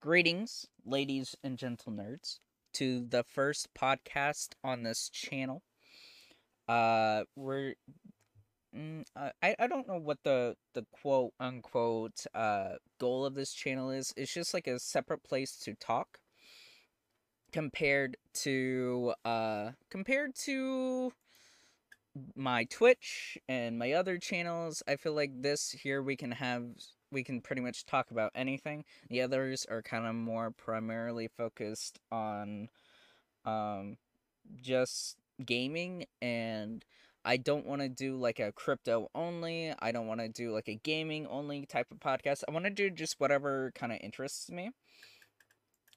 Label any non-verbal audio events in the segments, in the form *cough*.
Greetings, ladies and gentle nerds, to the first podcast on this channel. Uh, we're mm, I I don't know what the the quote unquote uh goal of this channel is. It's just like a separate place to talk compared to uh compared to my Twitch and my other channels. I feel like this here we can have we can pretty much talk about anything. The others are kind of more primarily focused on um just gaming and I don't want to do like a crypto only. I don't want to do like a gaming only type of podcast. I want to do just whatever kind of interests me.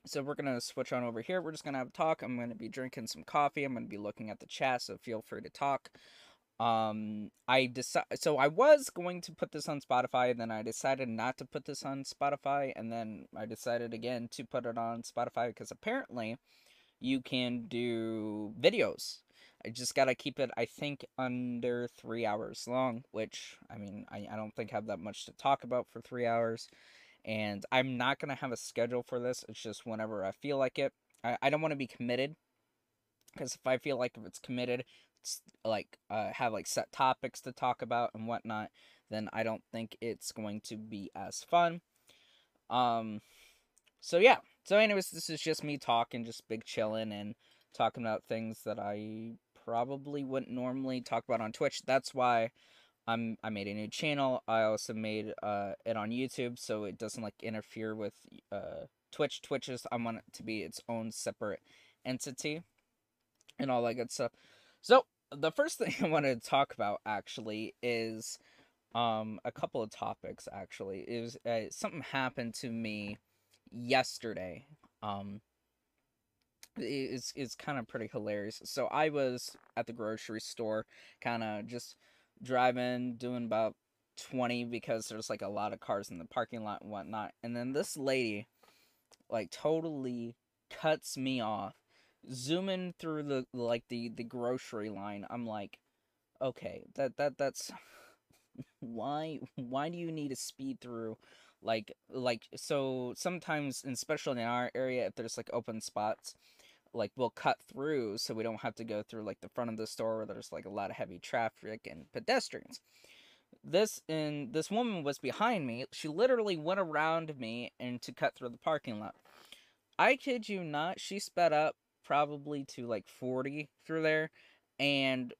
So we're going to switch on over here. We're just going to have a talk. I'm going to be drinking some coffee. I'm going to be looking at the chat, so feel free to talk. Um, I decided, so I was going to put this on Spotify, then I decided not to put this on Spotify, and then I decided again to put it on Spotify because apparently you can do videos. I just gotta keep it, I think, under three hours long, which, I mean, I, I don't think I have that much to talk about for three hours. And I'm not gonna have a schedule for this, it's just whenever I feel like it. I, I don't want to be committed because if I feel like if it's committed, like uh, have like set topics to talk about and whatnot, then I don't think it's going to be as fun. Um, so yeah. So anyways, this is just me talking, just big chilling and talking about things that I probably wouldn't normally talk about on Twitch. That's why I'm I made a new channel. I also made uh it on YouTube so it doesn't like interfere with uh Twitch. Twitch is I want it to be its own separate entity and all that good stuff. So the first thing *laughs* I wanted to talk about actually is um a couple of topics actually. Is uh, something happened to me yesterday um is is kind of pretty hilarious. So i was at the grocery store kind of just driving doing about 20 because there's like a lot of cars in the parking lot and whatnot. And then this lady like totally cuts me off zooming through the like the the grocery line i'm like okay that that that's *laughs* why why do you need to speed through? Like like so sometimes especially in our area if there's like open spots like we'll cut through so we don't have to go through like the front of the store where there's like a lot of heavy traffic and pedestrians. This and this woman was behind me. She literally went around me and to cut through the parking lot. I kid you not she sped up probably to like 40 through there and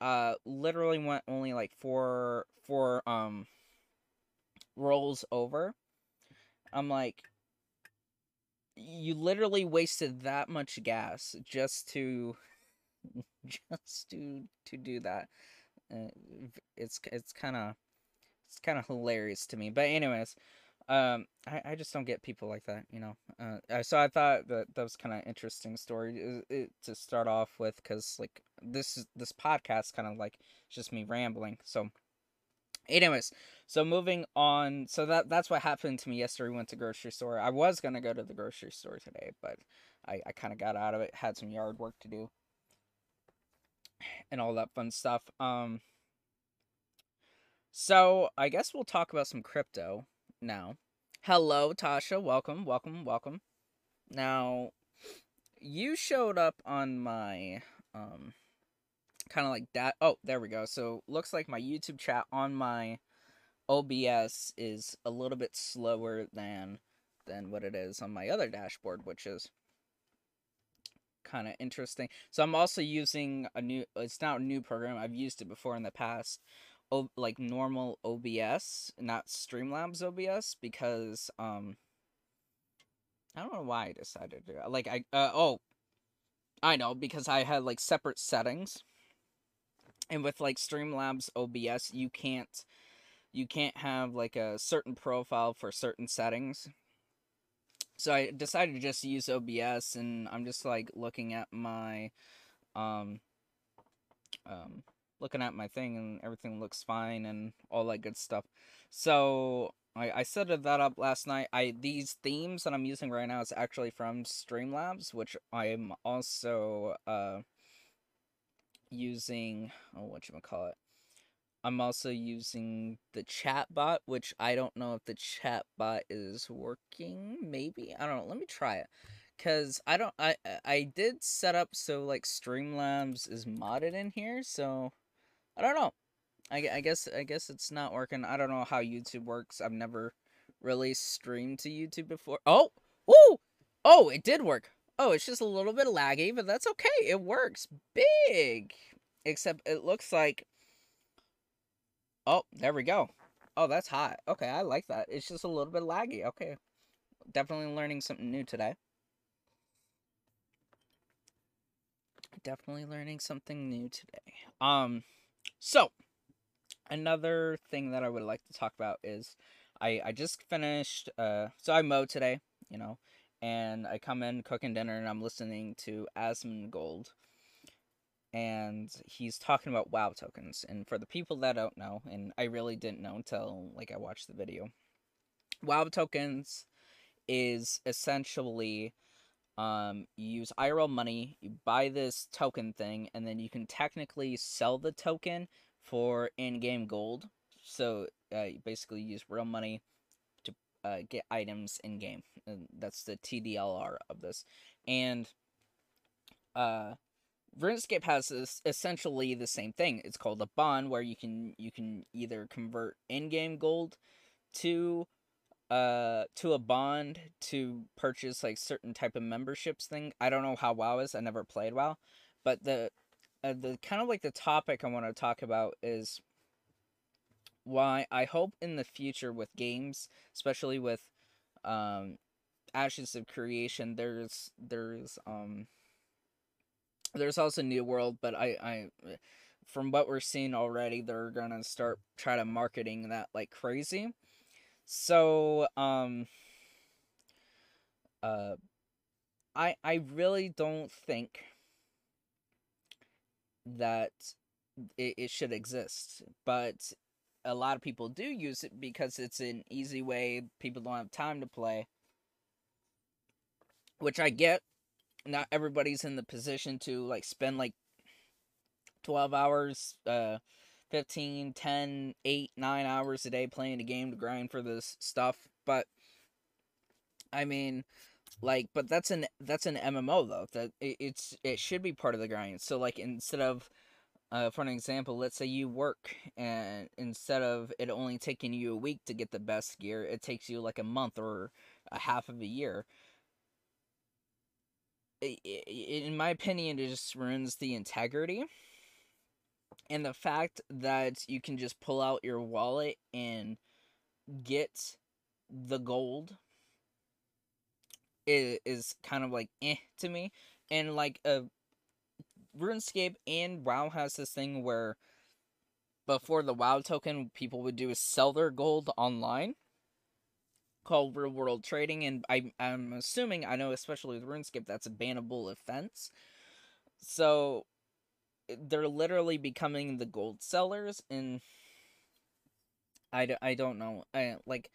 uh literally went only like four four um rolls over. I'm like you literally wasted that much gas just to *laughs* just to to do that. Uh, it's it's kind of it's kind of hilarious to me but anyways um, I, I just don't get people like that, you know. Uh, so I thought that that was kind of interesting story to start off with, because like this is this podcast kind of like just me rambling. So, anyways, so moving on. So that that's what happened to me yesterday. We went to grocery store. I was gonna go to the grocery store today, but I I kind of got out of it. Had some yard work to do, and all that fun stuff. Um. So I guess we'll talk about some crypto now. Hello, Tasha. Welcome, welcome, welcome. Now, you showed up on my um kind of like that. Oh, there we go. So, looks like my YouTube chat on my OBS is a little bit slower than than what it is on my other dashboard, which is kind of interesting. So I'm also using a new it's not a new program. I've used it before in the past o- like normal OBS, not Streamlabs OBS, because um, I don't know why I decided to like I uh, oh, I know because I had like separate settings, and with like Streamlabs OBS, you can't you can't have like a certain profile for certain settings. So I decided to just use OBS, and I'm just like looking at my um um looking at my thing and everything looks fine and all that good stuff. So I, I set that up last night. I these themes that I'm using right now is actually from Streamlabs, which I'm also uh using oh what you call it. I'm also using the chat bot, which I don't know if the chat bot is working. Maybe I don't know. Let me try it, cause I don't. I I did set up so like Streamlabs is modded in here, so I don't know. I, I guess I guess it's not working. I don't know how YouTube works. I've never really streamed to YouTube before. Oh, woo! Oh, it did work. Oh, it's just a little bit laggy, but that's okay. It works big. Except it looks like Oh, there we go. Oh, that's hot. Okay, I like that. It's just a little bit laggy. Okay. Definitely learning something new today. Definitely learning something new today. Um, so, another thing that I would like to talk about is I, I just finished, uh, so I mowed today, you know, and I come in cooking dinner and I'm listening to Asmongold and he's talking about WoW tokens. And for the people that don't know, and I really didn't know until like I watched the video, WoW tokens is essentially um, you use IRL money, you buy this token thing, and then you can technically sell the token for in-game gold. So uh, you basically use real money to uh, get items in game. And that's the TDLR of this. And uh RuneScape has this, essentially the same thing. It's called a bond, where you can you can either convert in-game gold to uh to a bond to purchase like certain type of memberships thing. I don't know how WoW is. I never played WoW, but the uh, the kind of like the topic I want to talk about is why I hope in the future with games, especially with um Ashes of Creation, there's there's um there's also New World, but I, I, from what we're seeing already, they're gonna start try to marketing that like crazy. So, um, uh, I I really don't think that it, it should exist, but a lot of people do use it because it's an easy way. People don't have time to play, which I get not everybody's in the position to like spend like 12 hours uh 15 10 8 9 hours a day playing a game to grind for this stuff but i mean like but that's an that's an mmo though that it, it's it should be part of the grind so like instead of uh, for an example, let's say you work and instead of it only taking you a week to get the best gear, it takes you like a month or a half of a year in my opinion, it just ruins the integrity. And the fact that you can just pull out your wallet and get the gold is, is kind of like eh to me. And like a uh, RuneScape and WoW has this thing where before the WoW token, people would do is sell their gold online called real world trading, and I, I'm assuming, I know especially with RuneScape, that's a bannable offense. So they're literally becoming the gold sellers, and I, I don't know. I, like,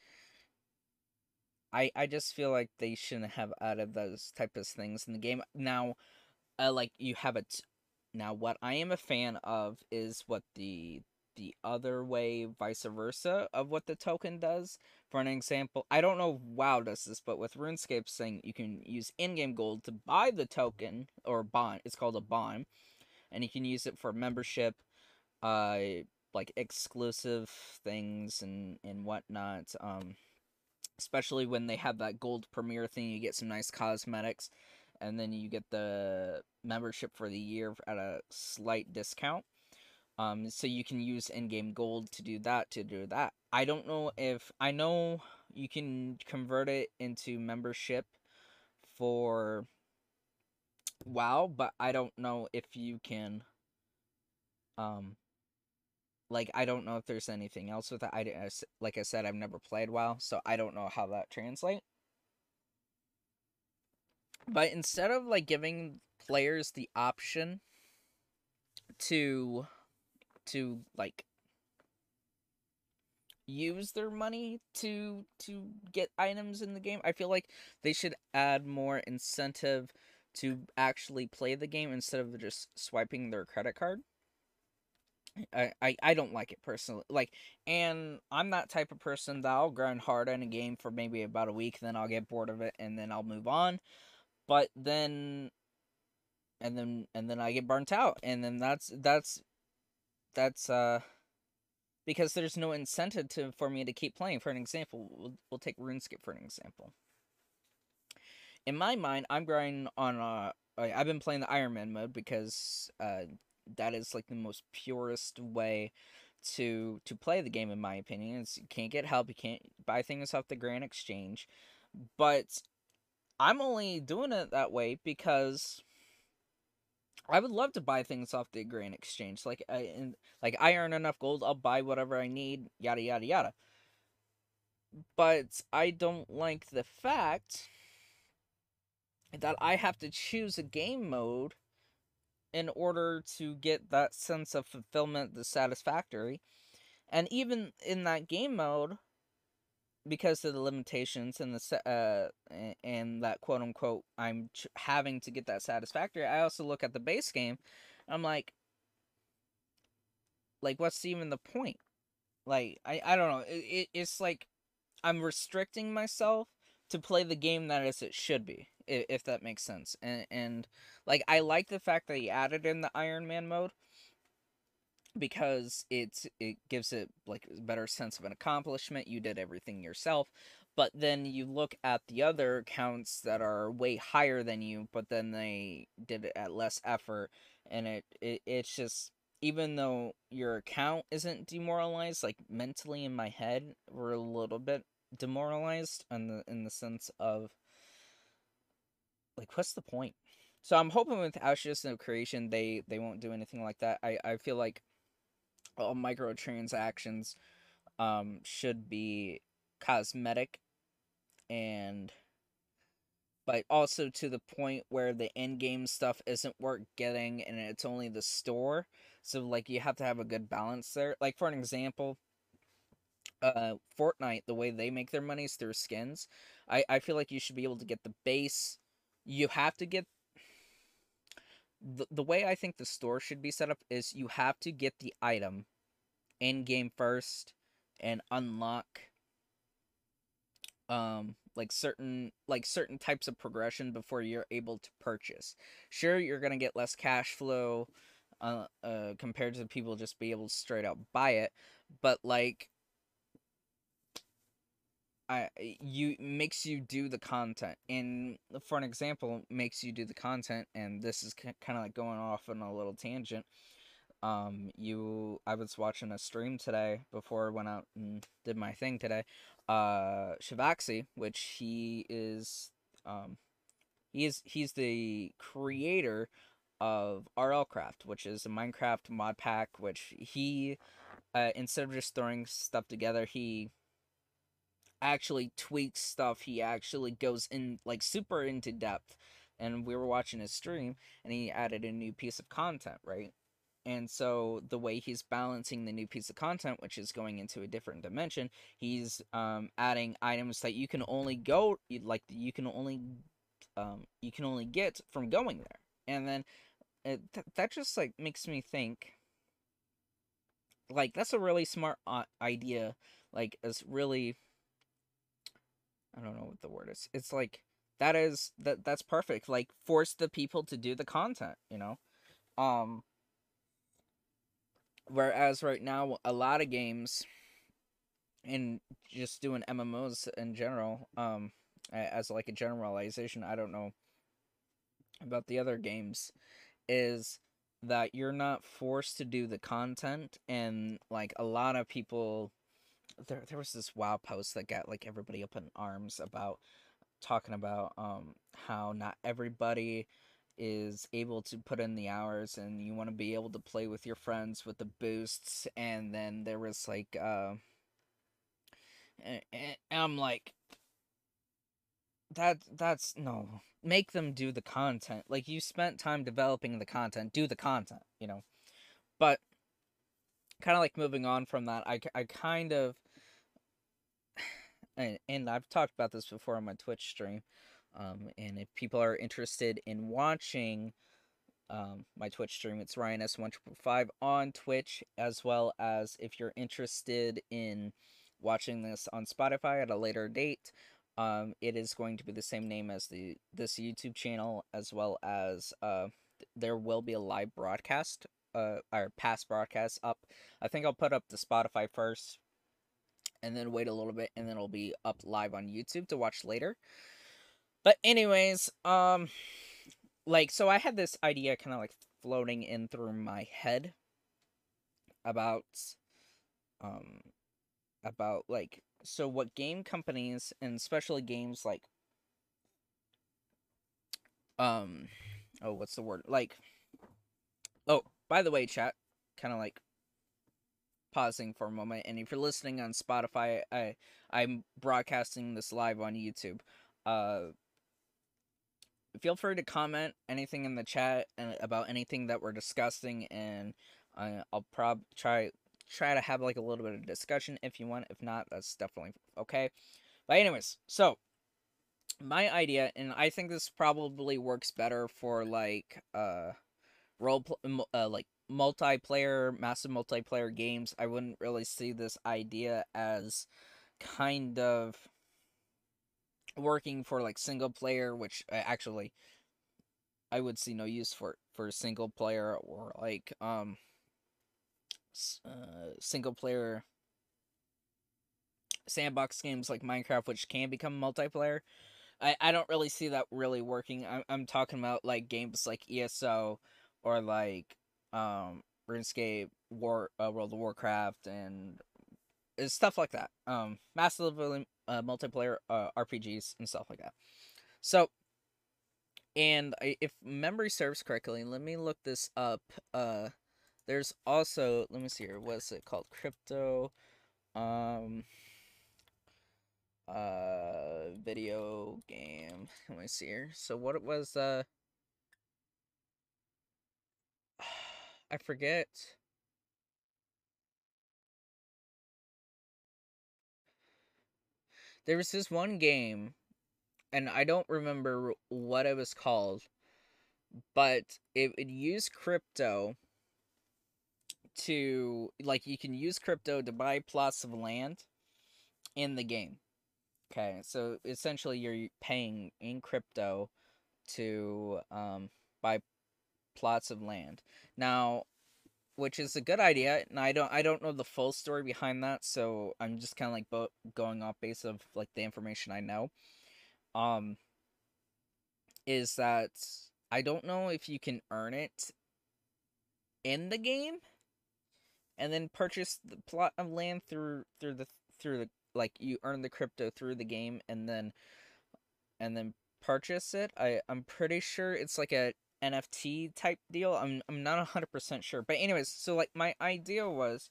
I, I just feel like they shouldn't have added those type of things in the game. Now, uh, like, you have it. Now, what I am a fan of is what the the other way, vice versa, of what the token does. For an example, I don't know WoW does this, but with RuneScape saying you can use in-game gold to buy the token or bond. It's called a bond, and you can use it for membership, uh, like exclusive things and and whatnot. Um, especially when they have that gold premiere thing, you get some nice cosmetics, and then you get the membership for the year at a slight discount. Um, so you can use in-game gold to do that, to do that. I don't know if, I know you can convert it into membership for WoW, but I don't know if you can, um, like, I don't know if there's anything else with that. I, like I said, I've never played WoW, so I don't know how that translates. But instead of, like, giving players the option to to like use their money to to get items in the game. I feel like they should add more incentive to actually play the game instead of just swiping their credit card. I, I, I don't like it personally. Like, and I'm that type of person that I'll grind hard in a game for maybe about a week, then I'll get bored of it, and then I'll move on. But then, and then, and then I get burnt out, and then that's that's that's uh because there's no incentive to for me to keep playing. For an example, we'll, we'll take RuneScape for an example. In my mind, I'm grinding on uh I've been playing the Iron Man mode because uh that is like the most purest way to to play the game in my opinion. It's, you can't get help, you can't buy things off the Grand Exchange. But I'm only doing it that way because I would love to buy things off the Grand Exchange. Like I like I earn enough gold, I'll buy whatever I need, yada yada yada. But I don't like the fact that I have to choose a game mode in order to get that sense of fulfillment, the satisfactory. And even in that game mode, because of the limitations and the uh and that quote unquote I'm ch- having to get that satisfactory. I also look at the base game. I'm like, like what's even the point? Like I I don't know. It, it it's like I'm restricting myself to play the game that as it should be, if, that makes sense. And and like I like the fact that he added in the Iron Man mode because it's it gives it like a better sense of an accomplishment. You did everything yourself. But then you look at the other accounts that are way higher than you, but then they did it at less effort, and it, it it's just even though your account isn't demoralized, like mentally in my head, we're a little bit demoralized in the in the sense of like what's the point? So I'm hoping with Ashes of Creation they they won't do anything like that. I I feel like all microtransactions um, should be cosmetic and but also to the point where the end game stuff isn't worth getting and it's only the store so like you have to have a good balance there like for an example uh fortnite the way they make their money is through skins i i feel like you should be able to get the base you have to get the, the way I think the store should be set up is you have to get the item in game first and unlock um like certain like certain types of progression before you're able to purchase. Sure, you're gonna get less cash flow uh, uh compared to people just be able to straight out buy it, but like I you makes you do the content and for an example makes you do the content and this is kind of like going off on a little tangent um you i was watching a stream today before i went out and did my thing today uh Shivaxi, which he is um he is he's the creator of RLCraft, which is a Minecraft mod pack which he uh, instead of just throwing stuff together, he actually tweaks stuff. He actually goes in like super into depth. And we were watching his stream and he added a new piece of content, right? And so the way he's balancing the new piece of content, which is going into a different dimension, he's um, adding items that you can only go like you can only um, you can only get from going there. And then it, th- that just like makes me think like that's a really smart uh, idea. Like it's really I don't know what the word is. It's like that is that that's perfect. Like force the people to do the content, you know? Um whereas right now a lot of games and just doing MMOs in general, um as like a generalization, I don't know about the other games is that you're not forced to do the content and like a lot of people there there was this wow post that got like everybody up in arms about talking about um how not everybody is able to put in the hours and you want to be able to play with your friends with the boosts and then there was like uh and, I'm like that that's no make them do the content. Like you spent time developing the content do the content you know? But kind of like moving on from that I, I kind of and, and I've talked about this before on my Twitch stream. Um, and if people are interested in watching um, my Twitch stream. It's Ryan S1555 on Twitch, as well as if you're interested in watching this on Spotify at a later date, um, it is going to be the same name as the this YouTube channel, as well as uh, there will be a live broadcast, uh, or past broadcasts up. I think I'll put up the Spotify first, and then wait a little bit, and then it'll be up live on YouTube to watch later. But anyways, um, like so, I had this idea kind of like floating in through my head about, um, about like so what game companies and especially games like um oh what's the word like by the way chat kind of like pausing for a moment and if you're listening on spotify i i'm broadcasting this live on youtube uh feel free to comment anything in the chat and uh, about anything that we're discussing and uh, i'll prob try try to have like a little bit of discussion if you want. If not, that's definitely okay. But anyways, so my idea, and I think this probably works better for like uh role pl- uh, like multiplayer, massive multiplayer games. I wouldn't really see this idea as kind of working for like single player, which I actually I would see no use for for single player or like um uh, single player sandbox games like Minecraft, which can become multiplayer. I, I don't really see that really working. I'm, I'm talking about like games like ESO or like um RuneScape, War uh, World of Warcraft, and stuff like that. Um, massively uh, multiplayer uh, RPGs and stuff like that. So, and I, if memory serves correctly, let me look this up. Uh, there's also let me see here. What's it called? Crypto. Um. Uh, video game. Let me see here. So what it was. Uh. I forget. There was this one game, and I don't remember what it was called, but it would use crypto to like you can use crypto to buy plots of land in the game. Okay, so essentially you're paying in crypto to um, buy plots of land. Now, which is a good idea, and I don't I don't know the full story behind that, so I'm just kind of like bo- going off base of like the information I know. Um, is that I don't know if you can earn it in the game and then purchase the plot of land through through the through the like you earn the crypto through the game and then and then purchase it. I I'm pretty sure it's like a NFT type deal. I'm I'm not 100% sure. But anyways, so like my idea was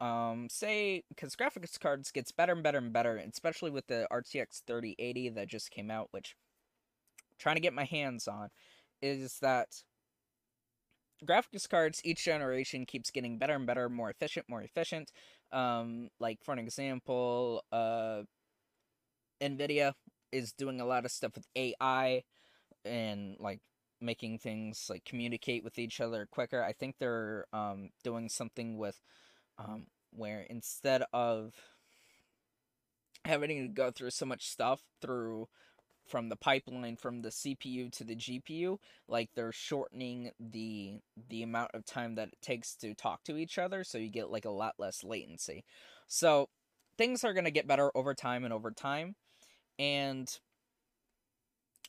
um say cuz graphics cards gets better and better and better, especially with the RTX 3080 that just came out which I'm trying to get my hands on is that graphics cards each generation keeps getting better and better, more efficient, more efficient. Um, like for an example, uh, Nvidia is doing a lot of stuff with AI and like making things like communicate with each other quicker. I think they're um doing something with um where instead of having to go through so much stuff through from the pipeline from the CPU to the GPU, like they're shortening the the amount of time that it takes to talk to each other, so you get like a lot less latency. So things are gonna get better over time and over time. And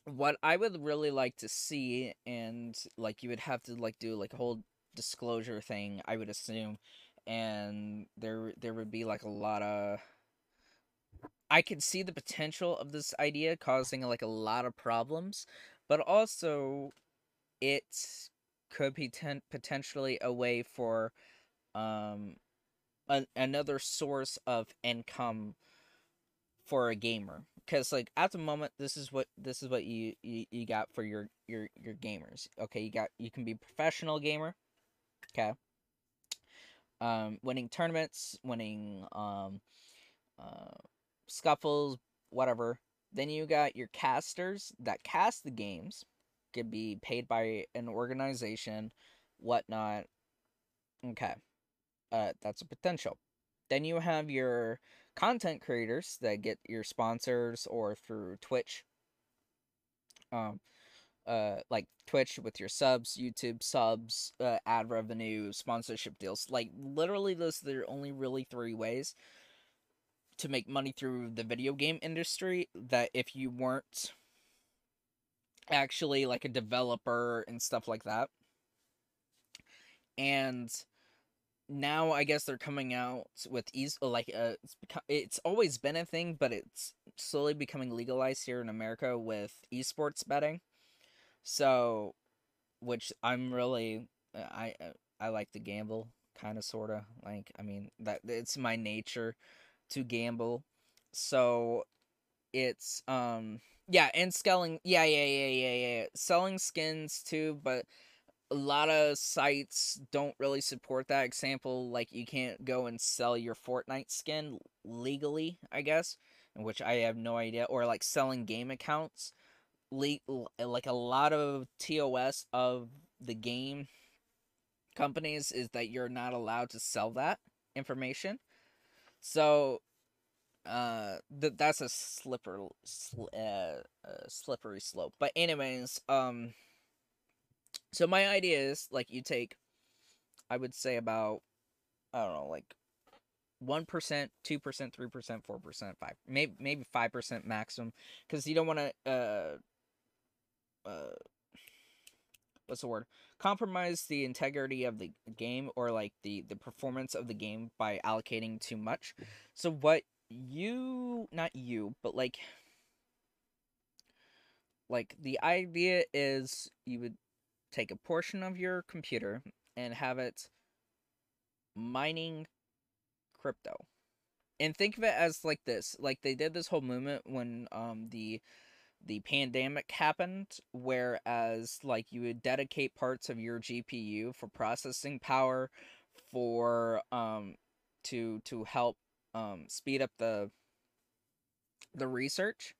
what I would really like to see, and like you would have to like do like a whole disclosure thing, I would assume, and there there would be like a lot of I could see the potential of this idea causing like a lot of problems, but also it could be ten- potentially a way for um an- another source of income for a gamer because like at the moment this is what this is what you, you you got for your your your gamers okay you got you can be professional gamer okay um winning tournaments winning um uh scuffles, whatever. Then you got your casters that cast the games. could be paid by an organization, whatnot. Okay, uh, that's a potential. Then you have your content creators that get your sponsors or through Twitch. Um, uh, like Twitch with your subs, YouTube subs, uh, ad revenue, sponsorship deals. Like literally, those are only really three ways to make money through the video game industry. That if you weren't actually like a developer and stuff like that, and now I guess they're coming out with ease like uh it's, it's always been a thing, but it's slowly becoming legalized here in America with esports betting. So, which I'm really uh, I uh, I like to gamble, kind of sorta. Like I mean that it's my nature to gamble. So, it's um yeah, and selling yeah, yeah, yeah, yeah, yeah. Selling skins too, but a lot of sites don't really support that example like you can't go and sell your Fortnite skin legally, I guess, which I have no idea or like selling game accounts le- like a lot of TOS of the game companies is that you're not allowed to sell that information. So uh th- that's a slipper sl- uh, uh, slippery slope. But anyways, um so my idea is like you take I would say about I don't know, like one percent, two percent, three percent, four percent, five, maybe maybe five percent maximum, because you don't want to uh uh what's the word? Compromise the integrity of the game or like the the performance of the game by allocating too much. So what you not you but like like the idea is you would take a portion of your computer and have it mining crypto. And think of it as like this like they did this whole movement when um the the pandemic happened whereas like you would dedicate parts of your GPU for processing power for um to to help um speed up the the research.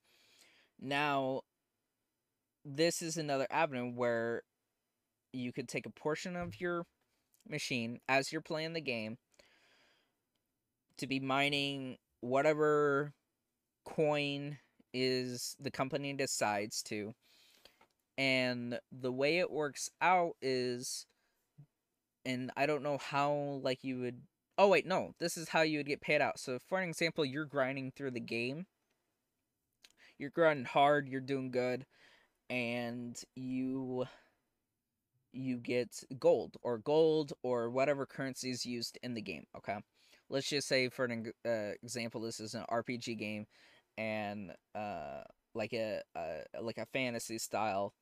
Now this is another avenue where you could take a portion of your machine as you're playing the game to be mining whatever coin is the company decides to. And the way it works out is and I don't know how like you would Oh wait, no. This is how you would get paid out. So for an example, you're grinding through the game. You're grinding hard, you're doing good, and you you get gold or gold or whatever currency is used in the game, okay? Let's just say for an uh, example this is an RPG game and uh like a, a like a fantasy style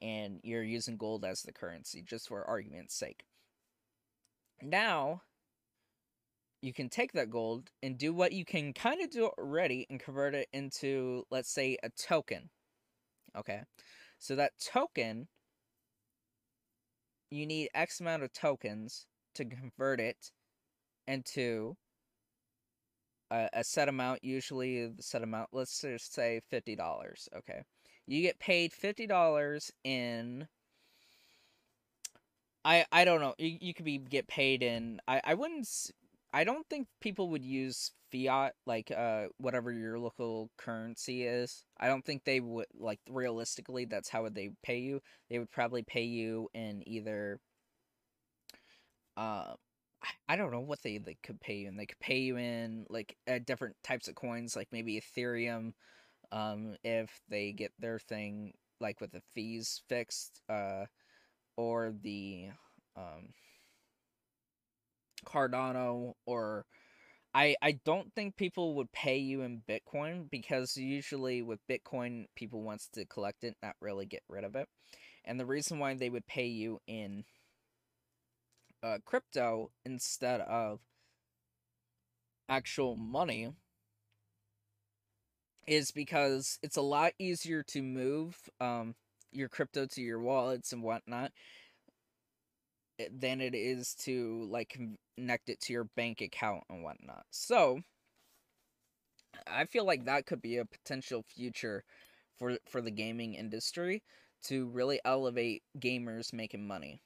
and you're using gold as the currency just for argument's sake. Now you can take that gold and do what you can kind of do already and convert it into let's say a token. Okay. So that token you need X amount of tokens to convert it into a, a set amount, usually the set amount, let's just say $50. Okay. You get paid $50 in. I, I don't know. You, you could be get paid in. I, I wouldn't. I don't think people would use fiat like uh whatever your local currency is. I don't think they would like realistically that's how would they pay you. They would probably pay you in either uh I don't know what they, they could pay you in. They could pay you in like uh, different types of coins, like maybe Ethereum, um, if they get their thing like with the fees fixed, uh, or the um, Cardano, or I I don't think people would pay you in Bitcoin because usually with Bitcoin people wants to collect it, not really get rid of it, and the reason why they would pay you in uh, crypto instead of actual money is because it's a lot easier to move um, your crypto to your wallets and whatnot than it is to like connect it to your bank account and whatnot. So I feel like that could be a potential future for for the gaming industry to really elevate gamers making money.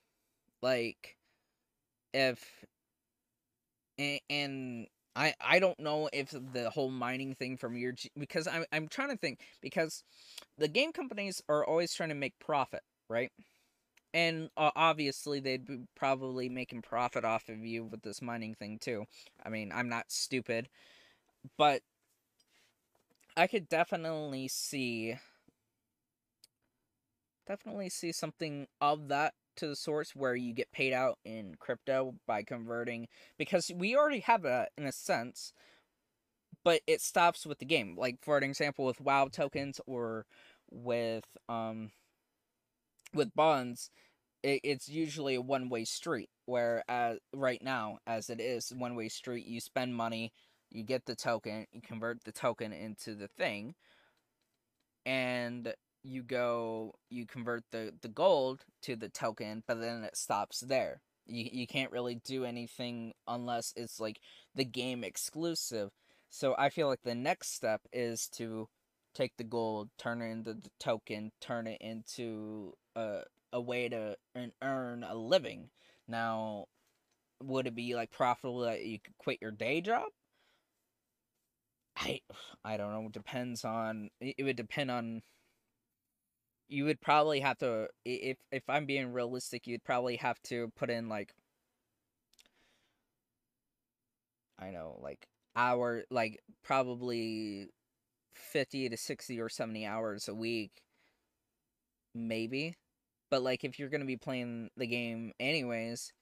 Like if and, and I I don't know if the whole mining thing from your because I'm I'm trying to think because the game companies are always trying to make profit, right? And uh, obviously they'd be probably making profit off of you with this mining thing too. I mean, I'm not stupid, but I could definitely see definitely see something of that to the source where you get paid out in crypto by converting because we already have that in a sense but it stops with the game like for an example with wow tokens or with um with bonds it, it's usually a one-way street where as right now as it is one-way street you spend money you get the token you convert the token into the thing and you go you convert the the gold to the token but then it stops there. You you can't really do anything unless it's like the game exclusive. So i feel like the next step is to take the gold turn it into the token turn it into a a way to earn, earn a living. Now would it be like profitable that you could quit your day job? I i don't know. It depends on it would depend on you would probably have to if if I'm being realistic, you'd probably have to put in like I know, like hour like probably 50 to 60 or 70 hours a week maybe. But like if you're going to be playing the game anyways,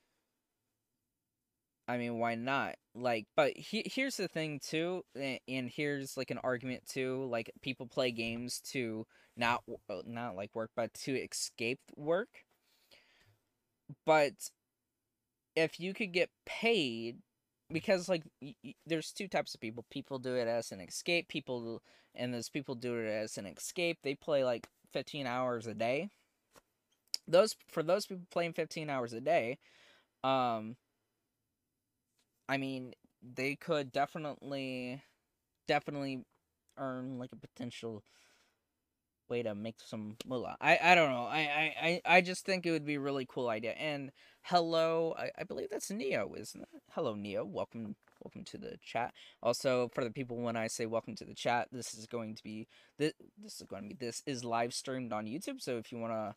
I mean, why not? Like, but he, here's the thing too, and here's like an argument too. Like, people play games to not uh, not like work, but to escape work. But if you could get paid, because like y- y- there's two types of people. People do it as an escape. People and those people do it as an escape. They play like 15 hours a day. Those for those people playing 15 hours a day, um I mean, they could definitely, definitely earn like a potential way to make some moolah. I, I don't know. I, I, I just think it would be a really cool idea. And hello, I, I believe that's Neo, isn't it? Hello, Neo. Welcome welcome to the chat. Also, for the people when I say welcome to the chat, this is going to be this this is going to be this is live streamed on YouTube. So if you want to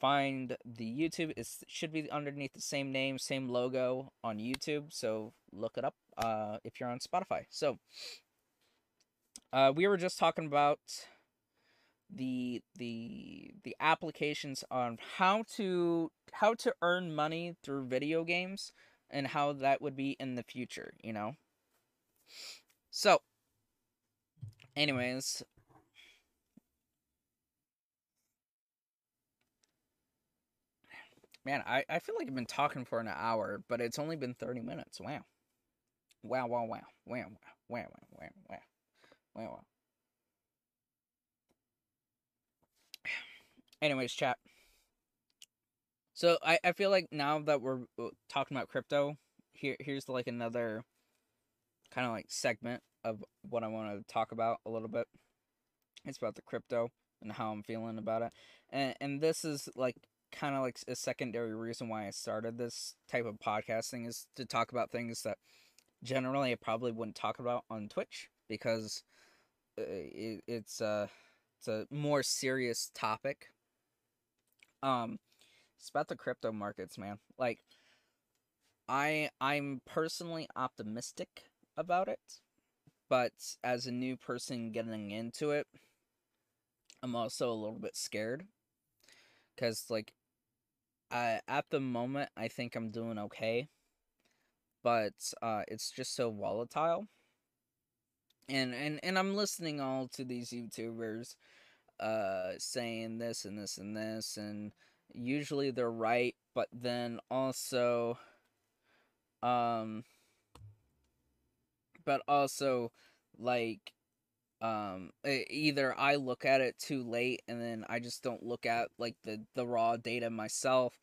find the YouTube. It should be underneath the same name, same logo on YouTube. So look it up uh, if you're on Spotify. So uh, we were just talking about the the the applications on how to how to earn money through video games and how that would be in the future. You know. So, anyways, Man, I, I feel like I've been talking for an hour, but it's only been 30 minutes. Wow. Wow, wow, wow. Wow, wow, wow, wow, wow, wow, wow. Anyways, chat. So I, I feel like now that we're uh, talking about crypto, here here's like another kind of like segment of what I want to talk about a little bit. It's about the crypto and how I'm feeling about it. And and this is like kind of like a secondary reason why I started this type of podcasting is to talk about things that generally I probably wouldn't talk about on Twitch because uh, it, it's a it's a more serious topic. Um, it's about the crypto markets, man. Like, I I'm personally optimistic about it, but as a new person getting into it, I'm also a little bit scared because like I at the moment I think I'm doing okay, but uh, it's just so volatile. And and and I'm listening all to these YouTubers, uh, saying this and this and this, and usually they're right, but then also, um, but also like um either i look at it too late and then i just don't look at like the the raw data myself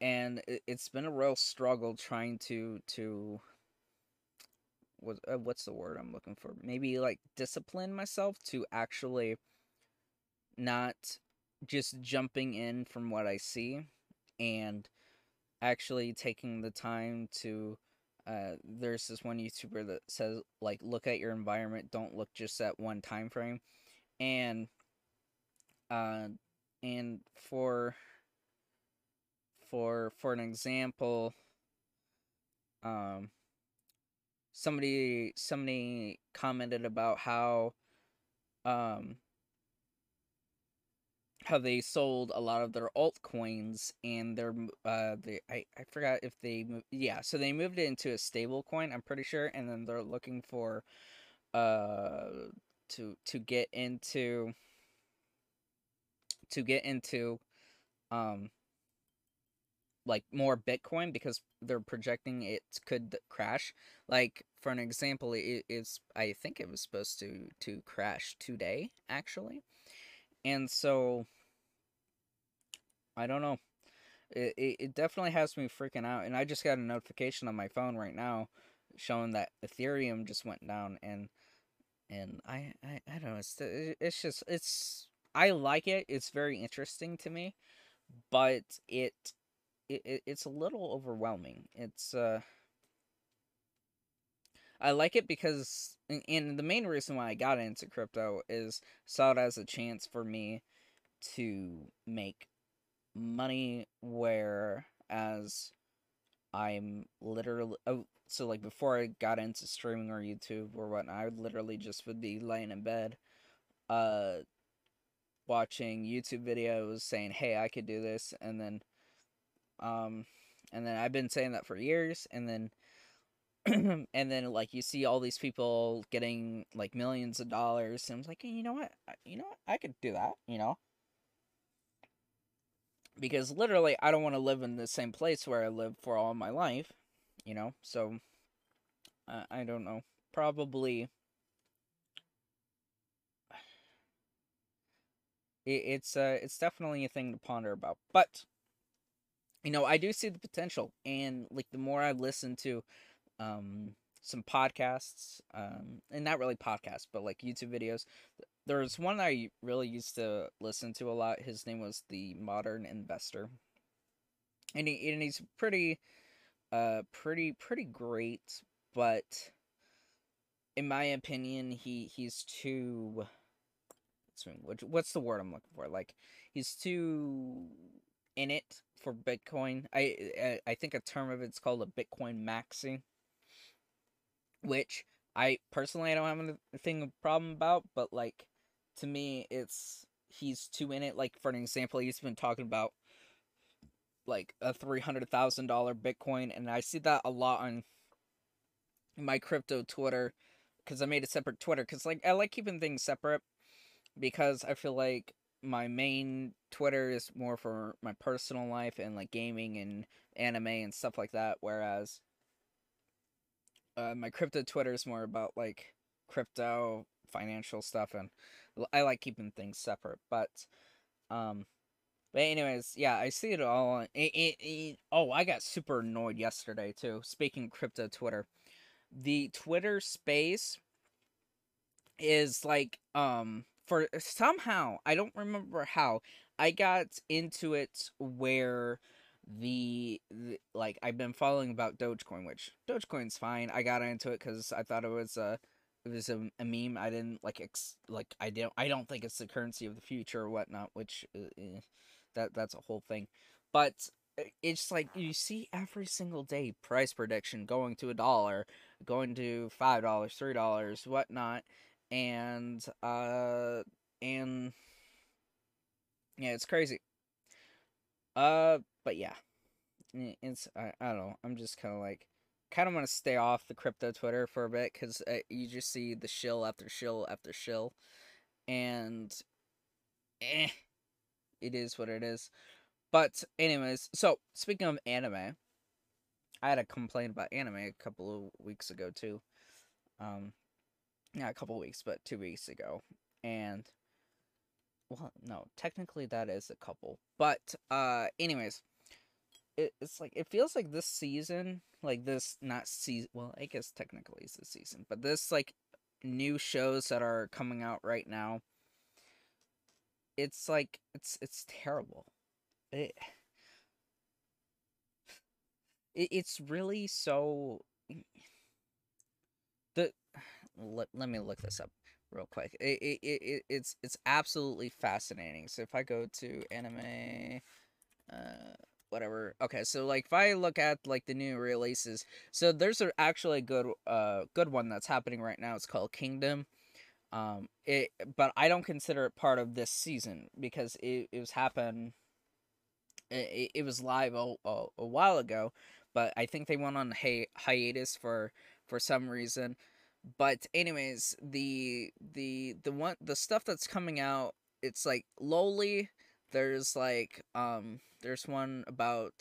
and it, has been a real struggle trying to to what uh, what's the word i'm looking for? Maybe like discipline myself to actually not just jumping in from what I see and actually taking the time to uh, there's this one YouTuber that says like look at your environment, don't look just at one time frame. And uh and for for for an example um somebody somebody commented about how um how they sold a lot of their altcoins and their uh they I, I forgot if they yeah so they moved it into a stable coin i'm pretty sure and then they're looking for uh to to get into to get into um like more bitcoin because they're projecting it could crash. Like for an example it is i think it was supposed to to crash today actually and so I don't know. It, it, it definitely has me freaking out. And I just got a notification on my phone right now showing that Ethereum just went down and and I I, I don't know it's it's just it's I like it. It's very interesting to me, but it it it's a little overwhelming. It's uh I like it because and the main reason why I got into crypto is saw it as a chance for me to make money where as I'm literally oh, so like before I got into streaming or YouTube or whatnot, I literally just would be laying in bed, uh, watching YouTube videos saying, "Hey, I could do this," and then, um, and then I've been saying that for years, and then, *clears throat* and then like you see all these people getting like millions of dollars, and I'm like, hey, you know what, you know what, I could do that, you know because literally I don't want to live in the same place where I lived for all my life, you know. So uh, I don't know. Probably it, it's uh it's definitely a thing to ponder about. But you know, I do see the potential and like the more I listen to um some podcasts um and not really podcasts but like YouTube videos there's one I really used to listen to a lot. His name was the Modern Investor, and he and he's pretty, uh, pretty pretty great. But in my opinion, he he's too. What's the word I'm looking for? Like he's too in it for Bitcoin. I I think a term of it's called a Bitcoin maxi, which I personally I don't have anything problem about, but like to me it's he's too in it. Like for an example, he's been talking about like a three hundred thousand dollar Bitcoin, and I see that a lot on my crypto Twitter because I made a separate Twitter because like I like keeping things separate because I feel like my main Twitter is more for my personal life and like gaming and anime and stuff like that, whereas uh, my crypto Twitter is more about like crypto financial stuff and I like keeping things separate, but um but anyways, yeah, I see it all. It, it, it, oh, I got super annoyed yesterday too. Speaking crypto Twitter, the Twitter space is like um for somehow I don't remember how I got into it where the, the like I've been following about Dogecoin, which Dogecoin's fine. I got into it because I thought it was a it was a, a meme. I didn't like ex like I don't I don't think it's the currency of the future or whatnot. Which uh, eh, that that's a whole thing. But eh, it's like you see every single day price prediction going to a dollar, going to five dollars, three dollars, whatnot, and uh and yeah, it's crazy. Uh, but yeah, it's I I don't know. I'm just kind of like kind of want to stay off the crypto Twitter for a bit because uh, you just see the shill after shill after shill, and eh, it is what it is. But anyways, so speaking of anime, I had a complaint about anime a couple of weeks ago too. Um, not a couple weeks, but two weeks ago, and well, no, technically that is a couple. But uh, anyways, it, it's like it feels like this season, like this not season. Well, I guess technically it's the season, but this like new shows that are coming out right now. it's like it's it's terrible. It, it it's really so the let, let me look this up real quick. It, it, it, it's it's absolutely fascinating. So if I go to anime uh whatever. Okay, so like if I look at like the new releases, so there's actually a good uh good one that's happening right now. It's called Kingdom. Um it but I don't consider it part of this season because it, it was happen it, it was live a, a, a while ago, but I think they went on hi- hiatus for for some reason. But anyways, the the the one the stuff that's coming out, it's like lowly. There's like um there's one about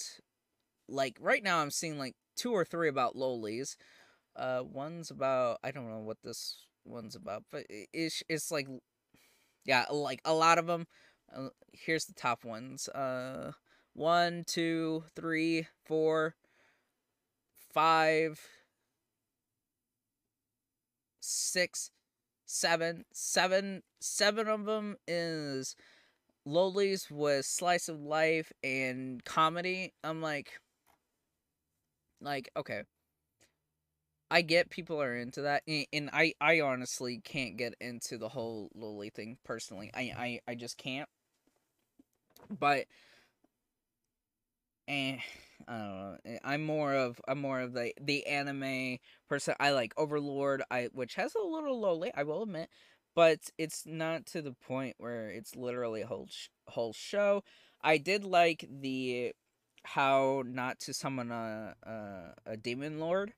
like right now I'm seeing like two or three about lowlies. Uh one's about I don't know what this one's about, but it's it's like yeah, like a lot of them. Uh, here's the top ones. Uh one, two, three, four, five, six, seven, seven, seven of them is lowlies with slice of life and comedy. I'm like, like okay. I get people are into that, and I, I honestly can't get into the whole lowly thing personally. I, I, I just can't. But, and eh, I don't know. Eh, I'm more of I'm more of the the anime person. I like Overlord, I which has a little lowly, I will admit, but it's not to the point where it's literally whole sh- whole show. I did like the how not to summon a a, a demon lord.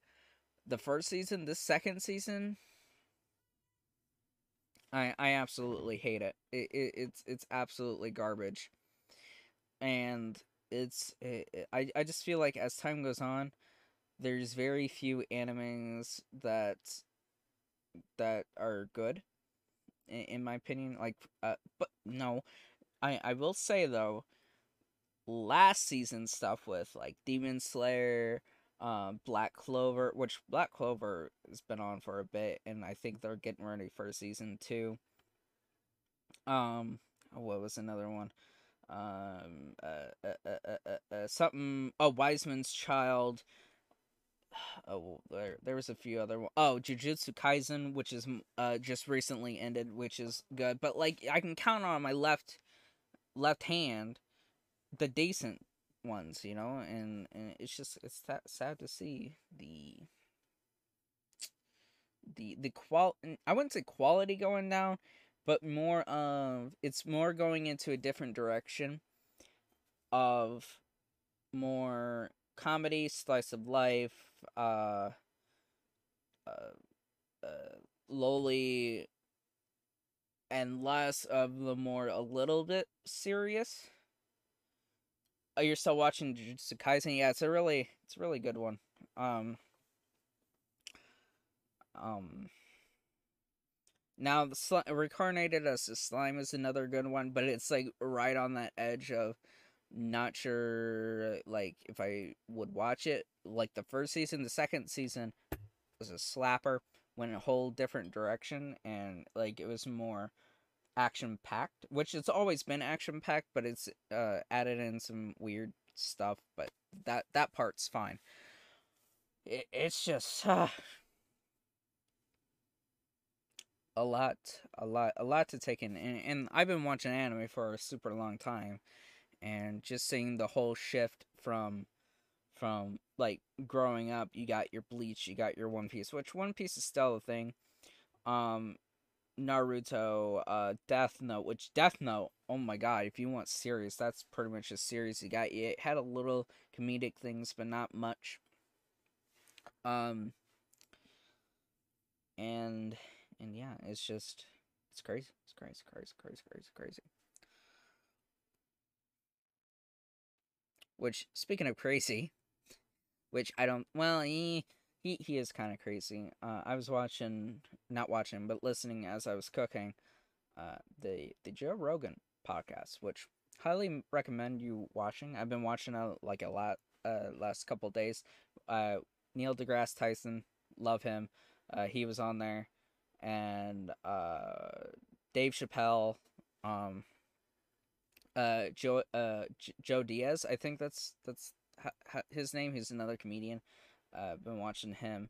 The first season, the second season, I I absolutely hate it. it, it it's it's absolutely garbage. And it's it, it, I I just feel like as time goes on, there's very few animes that that are good in, in my opinion like uh, but no I I will say though last season stuff with like Demon Slayer um, Black Clover, which Black Clover has been on for a bit, and I think they're getting ready for season two. Um, what was another one? Um, uh, uh, uh, something. Oh, Wiseman's Child. *sighs* Oh, there there was a few other. Oh, Jujutsu Kaisen, which is uh just recently ended, which is good. But like, I can count on my left left hand the decent ones, you know, and and it's just it's sad to see the the the qual I wouldn't say quality going down, but more of it's more going into a different direction of more comedy, slice of life, uh, uh, uh, lowly, and less of the more a little bit serious. Oh, you're still watching Jujutsu Kaisen? Yeah, it's a really, it's a really good one. Um, um, now, the reincarnated as a slime is another good one, but it's like right on that edge of not sure like if I would watch it. Like the first season, the second season was a slapper, went a whole different direction, and like it was more action packed, which it's always been action packed, but it's uh, added in some weird stuff. But that that part's fine. It, it's just. Uh, a lot, a lot, a lot to take in. And, and I've been watching anime for a super long time, and just seeing the whole shift from, from like growing up, you got your Bleach, you got your One Piece, which One Piece is still a thing. Um, Naruto, uh, Death Note, which Death Note, oh my god, if you want serious, that's pretty much a series you got. It had a little comedic things, but not much. Um, and and yeah, it's just it's crazy. It's crazy, crazy, crazy, crazy, crazy. Which speaking of crazy, which I don't well, he he, he is kind of crazy. Uh, I was watching, not watching, but listening as I was cooking, uh, the the Joe Rogan podcast, which highly recommend you watching. I've been watching a like a lot uh last couple days. Uh, Neil deGrasse Tyson, love him. Uh, he was on there and uh, Dave Chappelle. Um, uh Joe uh J- Joe Diaz. I think that's that's ha- ha- his name. He's another comedian. Uh, been watching him.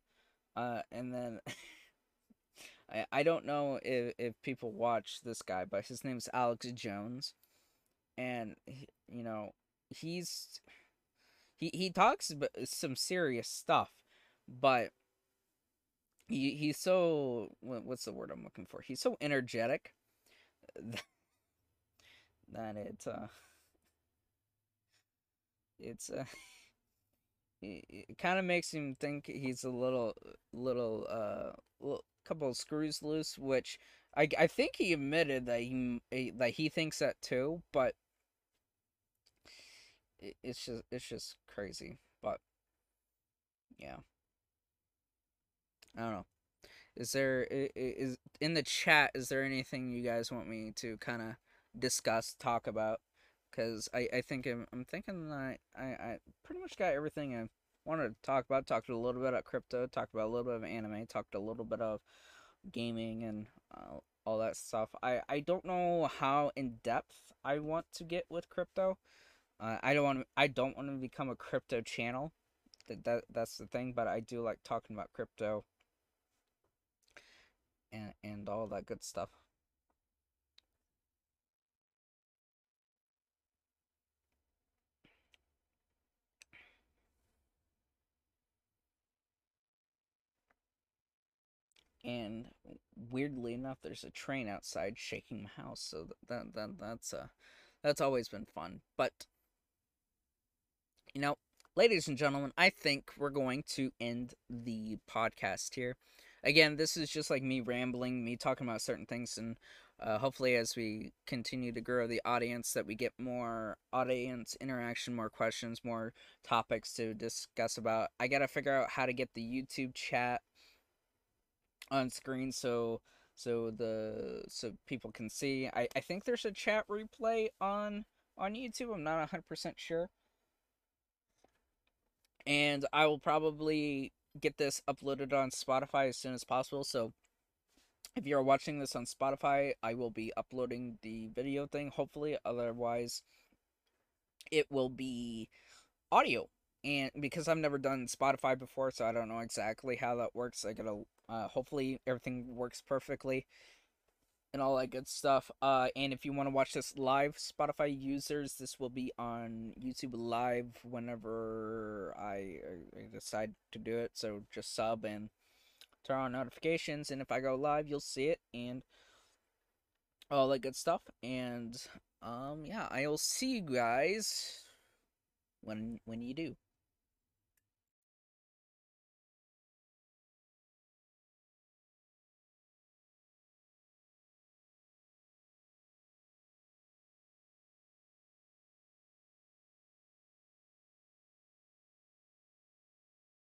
Uh, and then *laughs* I I don't know if if people watch this guy, but his name's Alex Jones, and he, you know he's he he talks some serious stuff, but he he's so what's the word I'm looking for? He's so energetic *laughs* that it uh it's uh *laughs* it, kind of makes him think he's a little little uh little, couple of screws loose which I, I think he admitted that he that he thinks that too but it, it's just it's just crazy but yeah I don't know is there is in the chat is there anything you guys want me to kind of discuss, talk about because I, I think I'm, I'm thinking that I, I pretty much got everything I wanted to talk about. Talked a little bit about crypto, talked about a little bit of anime, talked a little bit of gaming and uh, all that stuff. I, I don't know how in depth I want to get with crypto. Uh, I don't want I don't want to become a crypto channel. That, that that's the thing, but I do like talking about crypto and and all that good stuff. and weirdly enough, there's a train outside shaking my house. So that that that's uh that's always been fun. But you know, ladies and gentlemen, I think we're going to end the podcast here. Again, this is just like me rambling, me talking about certain things, and uh, hopefully, as we continue to grow the audience, that we get more audience interaction, more questions, more topics to discuss about. I gotta figure out how to get the YouTube chat on screen so so the so people can see. I I think there's a chat replay on on YouTube. I'm not 100% sure. And I will probably get this uploaded on Spotify as soon as possible. So if you're watching this on Spotify, I will be uploading the video thing hopefully. Otherwise, it will be audio and because I've never done Spotify before, so I don't know exactly how that works. I gotta uh, hopefully everything works perfectly and all that good stuff. Uh, and if you want to watch this live, Spotify users, this will be on YouTube Live whenever I, I decide to do it. So just sub and turn on notifications, and if I go live, you'll see it and all that good stuff. And um, yeah, I'll see you guys when when you do.